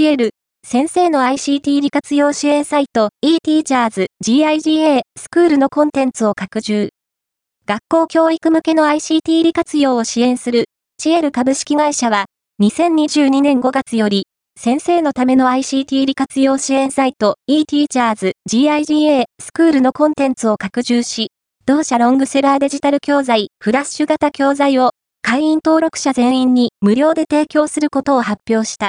チエル、先生の ICT 利活用支援サイト eTeachers GIGA スクールのコンテンツを拡充。学校教育向けの ICT 利活用を支援するチエル株式会社は2022年5月より先生のための ICT 利活用支援サイト eTeachers GIGA スクールのコンテンツを拡充し、同社ロングセラーデジタル教材フラッシュ型教材を会員登録者全員に無料で提供することを発表した。